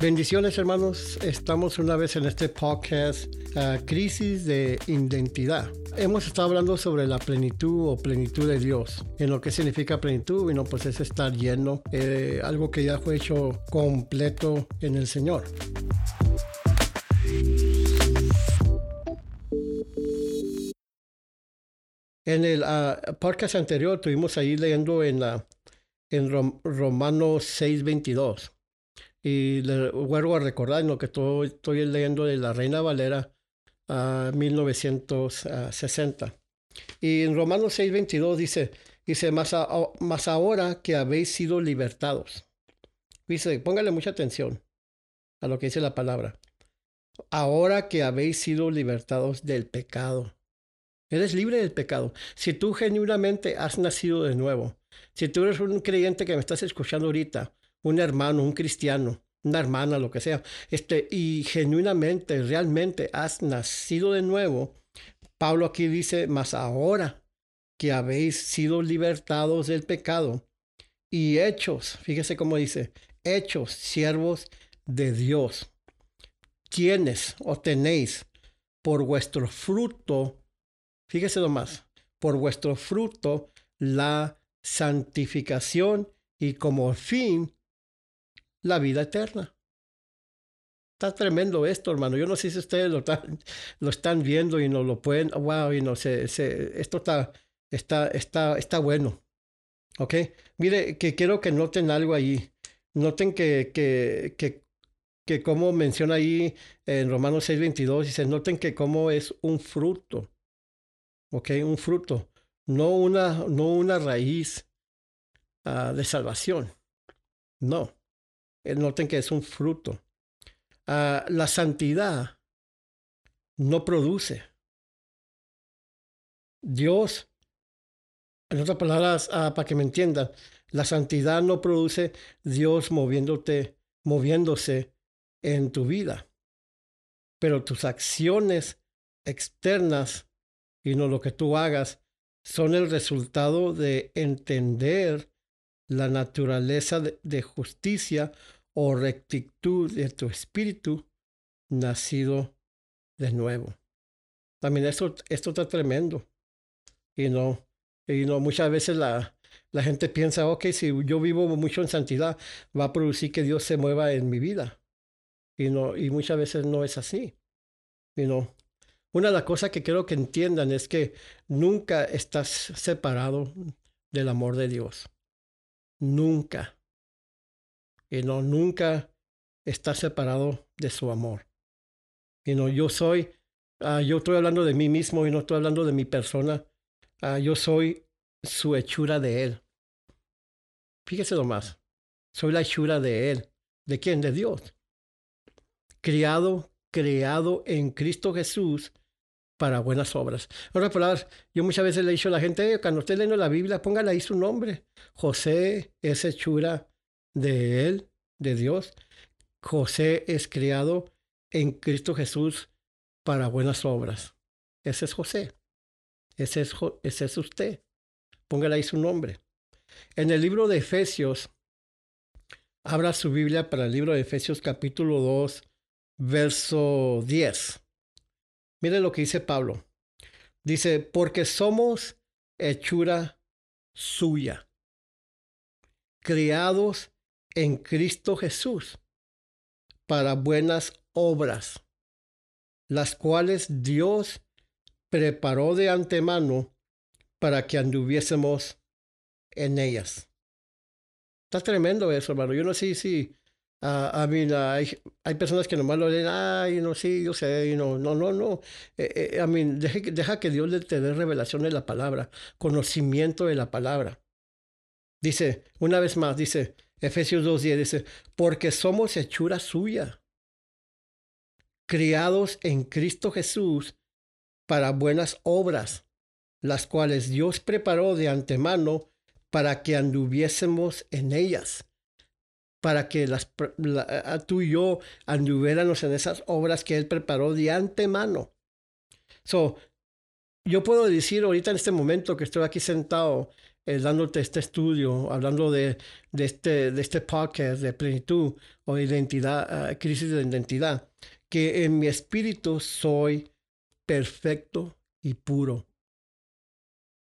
Bendiciones hermanos, estamos una vez en este podcast uh, Crisis de Identidad. Hemos estado hablando sobre la plenitud o plenitud de Dios, en lo que significa plenitud, y no pues es estar lleno, eh, algo que ya fue hecho completo en el Señor. En el uh, podcast anterior estuvimos ahí leyendo en, la, en Romanos 6:22 y le vuelvo a recordar lo que estoy, estoy leyendo de la Reina Valera a 1960. Y en Romanos 6:22 dice, dice, más, más ahora que habéis sido libertados. Dice, póngale mucha atención a lo que dice la palabra. Ahora que habéis sido libertados del pecado. Eres libre del pecado. Si tú genuinamente has nacido de nuevo, si tú eres un creyente que me estás escuchando ahorita, un hermano, un cristiano, una hermana, lo que sea, este, y genuinamente, realmente has nacido de nuevo, Pablo aquí dice, mas ahora que habéis sido libertados del pecado y hechos, fíjese cómo dice, hechos siervos de Dios, quienes o tenéis por vuestro fruto, fíjese más por vuestro fruto la santificación y como fin la vida eterna. Está tremendo esto, hermano. Yo no sé si ustedes lo están, viendo y no lo pueden. Wow, y no sé, esto está, está, está, está bueno. ¿Ok? Mire, que quiero que noten algo ahí. Noten que, que, que, que como menciona ahí en Romanos 6:22, dice, noten que como es un fruto. ¿Ok? Un fruto. No una, no una raíz uh, de salvación. No. Noten que es un fruto. Ah, la santidad no produce. Dios, en otras palabras, ah, para que me entiendan, la santidad no produce Dios moviéndote, moviéndose en tu vida. Pero tus acciones externas y no lo que tú hagas son el resultado de entender la naturaleza de justicia o rectitud de tu espíritu nacido de nuevo. También esto, esto está tremendo. Y no, y no, muchas veces la, la gente piensa, ok, si yo vivo mucho en santidad, va a producir que Dios se mueva en mi vida. Y, no, y muchas veces no es así. Y no. Una de las cosas que quiero que entiendan es que nunca estás separado del amor de Dios. Nunca y no nunca está separado de su amor. Y no, yo soy, ah, yo estoy hablando de mí mismo y no estoy hablando de mi persona. Ah, yo soy su hechura de Él. Fíjese nomás, soy la hechura de Él. ¿De quién? De Dios. Criado, creado en Cristo Jesús para buenas obras. Otras palabras, yo muchas veces le he dicho a la gente, cuando esté leyendo la Biblia, póngale ahí su nombre. José es hechura de Él, de Dios. José es criado en Cristo Jesús para buenas obras. Ese es José. Ese es, usted. Póngale ahí su nombre. En el libro de Efesios, abra su Biblia para el libro de Efesios capítulo 2, verso 10. Mire lo que dice Pablo. Dice, porque somos hechura suya, criados en Cristo Jesús para buenas obras, las cuales Dios preparó de antemano para que anduviésemos en ellas. Está tremendo eso, hermano. Yo no sé si, a mí hay, hay, personas que nomás lo leen, ay, no, sí, yo sé, no, no, no, no. Eh, eh, mí deja, deja, que Dios te dé revelación de la palabra, conocimiento de la palabra. Dice, una vez más, dice, Efesios 2.10 dice, porque somos hechura suya, criados en Cristo Jesús para buenas obras, las cuales Dios preparó de antemano para que anduviésemos en ellas, para que las, tú y yo anduviéramos en esas obras que Él preparó de antemano. So, yo puedo decir ahorita en este momento que estoy aquí sentado eh, dándote este estudio, hablando de, de, este, de este podcast de plenitud o identidad, ah, crisis de identidad, que en mi espíritu soy perfecto y puro.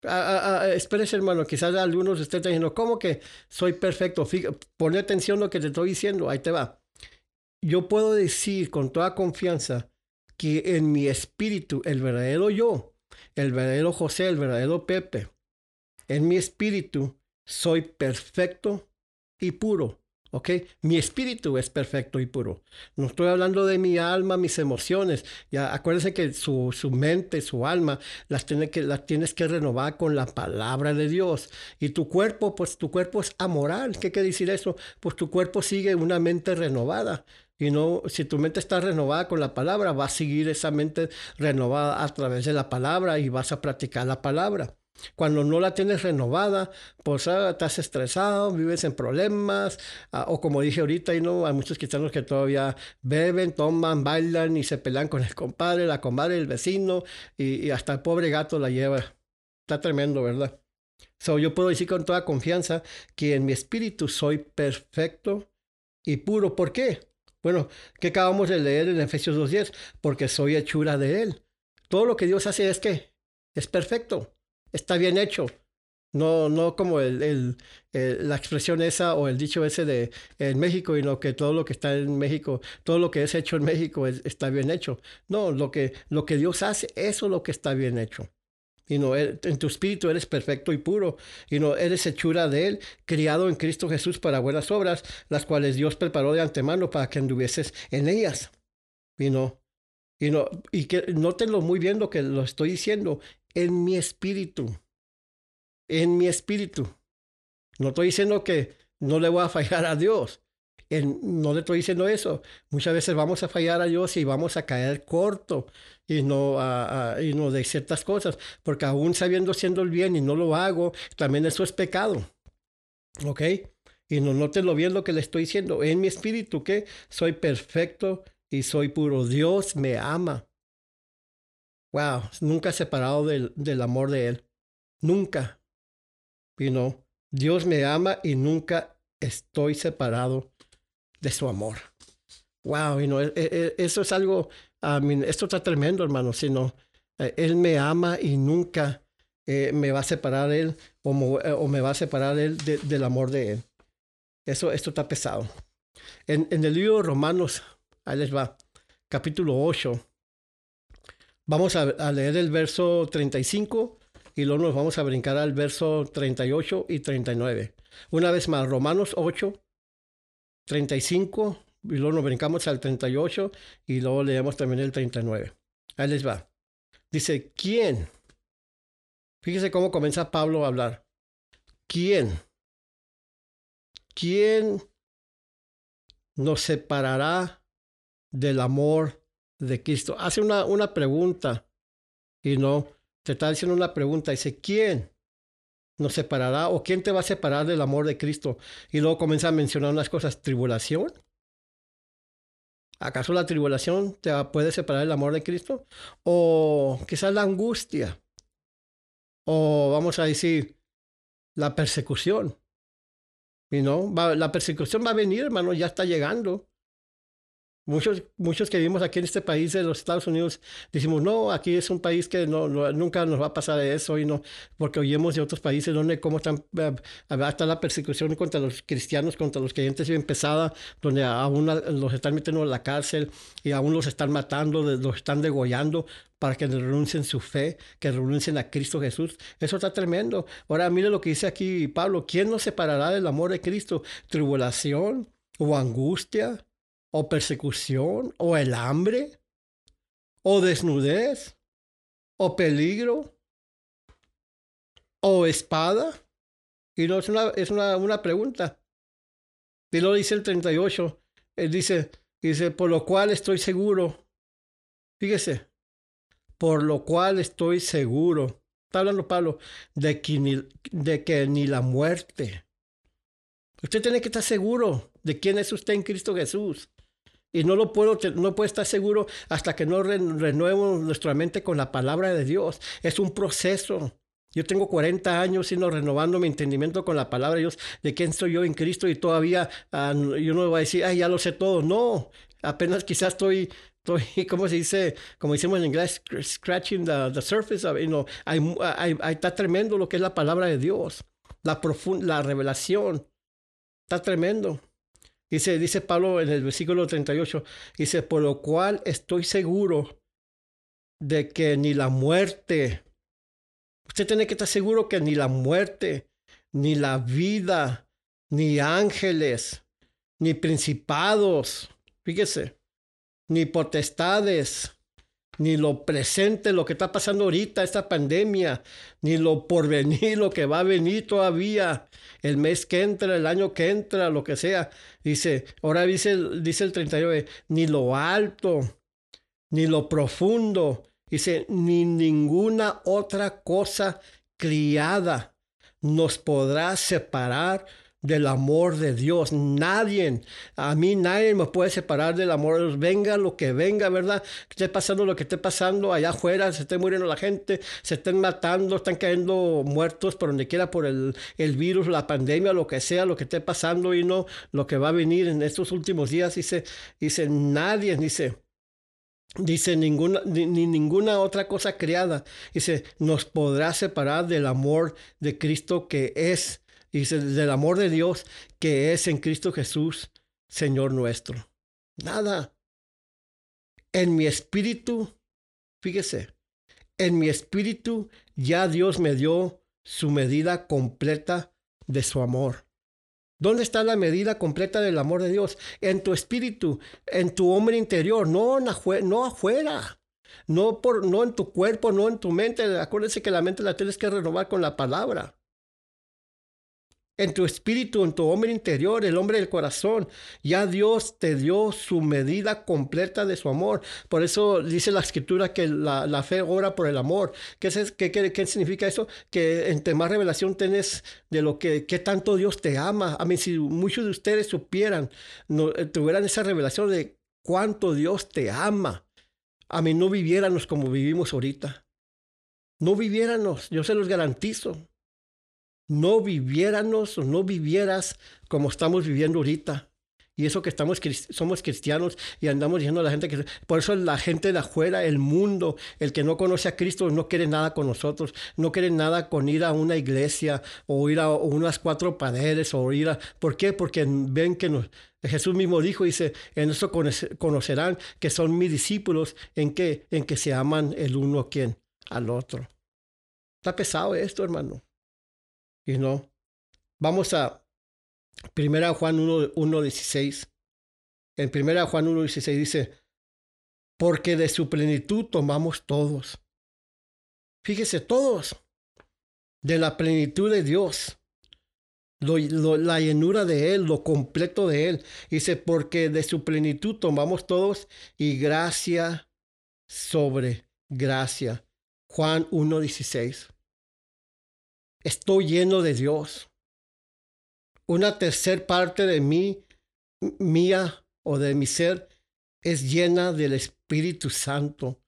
Ah, ah, espérese, hermano, quizás algunos estén diciendo, ¿cómo que soy perfecto? Pone atención a lo que te estoy diciendo, ahí te va. Yo puedo decir con toda confianza que en mi espíritu, el verdadero yo, el verdadero José, el verdadero Pepe, en mi espíritu soy perfecto y puro. ¿Ok? Mi espíritu es perfecto y puro. No estoy hablando de mi alma, mis emociones. Ya acuérdense que su, su mente, su alma, las, tiene que, las tienes que renovar con la palabra de Dios. Y tu cuerpo, pues tu cuerpo es amoral. ¿Qué quiere decir eso? Pues tu cuerpo sigue una mente renovada. Y no, si tu mente está renovada con la palabra, va a seguir esa mente renovada a través de la palabra y vas a practicar la palabra. Cuando no la tienes renovada, pues ah, estás estresado, vives en problemas, ah, o como dije ahorita, no, hay muchos cristianos que todavía beben, toman, bailan y se pelean con el compadre, la comadre, el vecino, y, hasta el pobre gato la lleva. Está tremendo, ¿verdad? So, yo puedo decir con toda confianza que en mi espíritu soy perfecto y puro. ¿Por qué? Bueno, ¿qué acabamos de leer en Efesios 2.10? Porque soy hechura de Él. Todo lo que Dios hace es que es perfecto está bien hecho. No, no como el, la expresión esa o el dicho ese de en México, lo que todo lo que está en México, todo lo que es hecho en México está bien hecho. No, lo que, lo que Dios hace, eso es lo que está bien hecho. Y no, en tu espíritu eres perfecto y puro. Y no, eres hechura de Él, criado en Cristo Jesús para buenas obras, las cuales Dios preparó de antemano para que anduvieses en ellas. Y no, y no, y que nótenlo muy bien lo que lo estoy diciendo en mi espíritu. En mi espíritu. No estoy diciendo que no le voy a fallar a Dios. no le estoy diciendo eso. Muchas veces vamos a fallar a Dios y vamos a caer corto y no, y no de ciertas cosas. Porque aún sabiendo siendo el bien y no lo hago, también eso es pecado. ¿Ok? Y no notenlo bien lo que le estoy diciendo. En mi espíritu que soy perfecto y soy puro. Dios me ama. Wow, nunca separado del, del amor de Él. Nunca. You know, Dios me ama y nunca estoy separado de su amor. Wow, you know, e, e, eso es algo, esto está tremendo, hermano. Sino, eh, él me ama y nunca eh, me va a separar Él o, o me va a separar Él del amor de Él. Eso, esto está pesado. En, en el libro de Romanos, ahí les va, capítulo 8 Vamos a, leer el verso 35 y luego nos vamos a brincar al verso 38 y 39. Una vez más, Romanos 8, 35 y luego nos brincamos al 38 y luego leemos también el 39. Ahí les va. Dice, ¿quién? Fíjese cómo comienza Pablo a hablar. ¿Quién? ¿Quién nos separará del amor de Cristo. Hace una, una pregunta y no, te está diciendo una pregunta. Dice, ¿quién nos separará o quién te va a separar del amor de Cristo? Y luego comienza a mencionar unas cosas. ¿Tribulación? ¿Acaso la tribulación te puede separar del amor de Cristo? O quizás la angustia. O vamos a decir, la persecución. Y no, la persecución va a venir, hermano, ya está llegando. Muchos, muchos que vivimos aquí en este país de los Estados Unidos decimos, no, aquí es un país que no, nunca nos va a pasar eso, y no, porque oímos de otros países donde cómo están, eh, hasta la persecución contra los cristianos, contra los creyentes bien pesada, donde aún los están metiendo en la cárcel y aún los están matando, los están degollando para que renuncien su fe, que renuncien a Cristo Jesús. Eso está tremendo. Ahora mire lo que dice aquí Pablo, ¿quién nos separará del amor de Cristo? ¿Tribulación o angustia? O persecución, o el hambre, o desnudez, o peligro, o espada. Y no es una, es una, una pregunta. Y lo dice el 38. Él dice, dice, por lo cual estoy seguro. Fíjese, por lo cual estoy seguro. Está hablando Pablo de que ni, de que ni la muerte. Usted tiene que estar seguro de quién es usted en Cristo Jesús. Y no lo puedo, no puedo estar seguro hasta que no renuevemos nuestra mente con la palabra de Dios. Es un proceso. Yo tengo 40 años sino renovando mi entendimiento con la palabra de Dios de quién soy yo en Cristo y todavía uh, yo no voy a decir, ay, ya lo sé todo. No, apenas quizás estoy, estoy, ¿cómo se dice? Como decimos en inglés, scratching the, surface. Of, you know, hay, hay, hay, está tremendo lo que es la palabra de Dios, la, la revelación. Está tremendo. Dice, dice Pablo en el versículo 38, dice, por lo cual estoy seguro de que ni la muerte, usted tiene que estar seguro que ni la muerte, ni la vida, ni ángeles, ni principados, fíjese, ni potestades, ni lo presente, lo que está pasando ahorita, esta pandemia, ni lo por venir, lo que va a venir todavía, el mes que entra, el año que entra, lo que sea. Dice, ahora dice, dice el 39, ni lo alto, ni lo profundo, dice, ni ninguna otra cosa criada nos podrá separar del amor de Dios. Nadie, a mí nadie me puede separar del amor de Dios. Venga lo que venga, ¿verdad? Que esté pasando lo que esté pasando allá afuera, se esté muriendo la gente, se estén matando, están cayendo muertos por donde quiera por el, el virus, la pandemia, lo que sea, lo que esté pasando y no lo que va a venir en estos últimos días. Dice, dice nadie, dice. Dice, ninguna, ni, ni, ninguna otra cosa creada, dice, nos podrá separar del amor de Cristo que es dice, del amor de Dios que es en Cristo Jesús, Señor nuestro. Nada. En mi espíritu, fíjese, en mi espíritu ya Dios me dio su medida completa de su amor. ¿Dónde está la medida completa del amor de Dios? En tu espíritu, en tu hombre interior, no, no afuera. No, por, no en tu cuerpo, no en tu mente. Acuérdense que la mente la tienes que renovar con la palabra en tu espíritu, en tu hombre interior, el hombre del corazón. Ya Dios te dio su medida completa de su amor. Por eso dice la escritura que la, fe obra por el amor. ¿Qué, es, qué, significa eso? Que entre más revelación tenés de lo que tanto Dios te ama. A mí, si muchos de ustedes supieran, eh, tuvieran esa revelación de cuánto Dios te ama, a mí no viviéramos como vivimos ahorita. No viviéramos, yo se los garantizo no viviéramos o no vivieras como estamos viviendo ahorita. Y eso que estamos, somos cristianos y andamos diciendo a la gente que... Por eso la gente de afuera, el mundo, el que no conoce a Cristo, no quiere nada con nosotros. No quiere nada con ir a una iglesia o ir a unas cuatro paredes o ir a... ¿Por qué? Porque ven que Jesús mismo dijo, dice, en eso conocerán que son mis discípulos, en que, en que se aman el uno a quien, al otro. Está pesado esto, hermano. Y no. Vamos a 1 Juan 1.16. en 1 Juan 1.16 dice, porque de su plenitud tomamos todos. Fíjese, todos. De la plenitud de Dios. la llenura de Él, lo completo de Él. Dice, porque de su plenitud tomamos todos y gracia sobre gracia. Juan 1.16 estoy lleno de Dios. Una tercera parte de mí, mía o de mi ser, es llena del Espíritu Santo.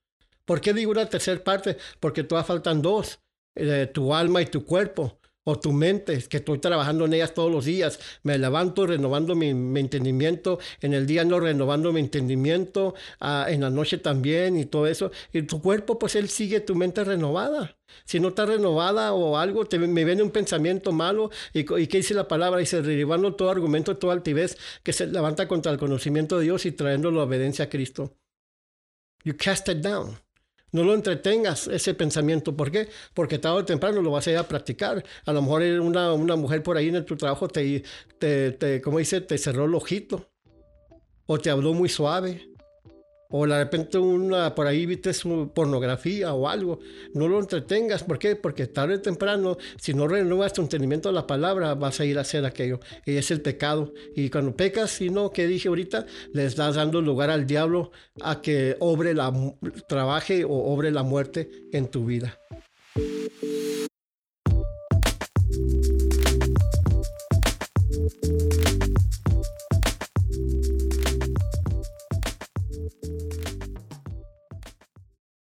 ¿Por qué digo una tercera parte? Porque todavía faltan dos, eh, tu alma y tu cuerpo o tu mente, que estoy trabajando en ellas todos los días. Me levanto renovando mi, entendimiento, en el día no renovando mi entendimiento, ah, en la noche también y todo eso. Y tu cuerpo, pues él sigue tu mente renovada. Si no está renovada o algo, te, me viene un pensamiento malo. ¿Y, y qué dice la palabra? Dice, derribando todo argumento, toda altivez que se levanta contra el conocimiento de Dios y trayendo la obediencia a Cristo. You cast it down. No lo entretengas ese pensamiento. ¿Por qué? Porque tarde o temprano lo vas a ir a practicar. A lo mejor una, una mujer por ahí en tu trabajo te, te, dice, te cerró el ojito. O te habló muy suave o de repente una, por ahí viste su pornografía o algo, no lo entretengas. ¿Por qué? Porque tarde o temprano, si no renuevas tu entendimiento de la palabra, vas a ir a hacer aquello. Y es el pecado. Y cuando pecas, si no, que dije ahorita, le estás dando lugar al diablo a que obre la, trabaje o obre la muerte en tu vida.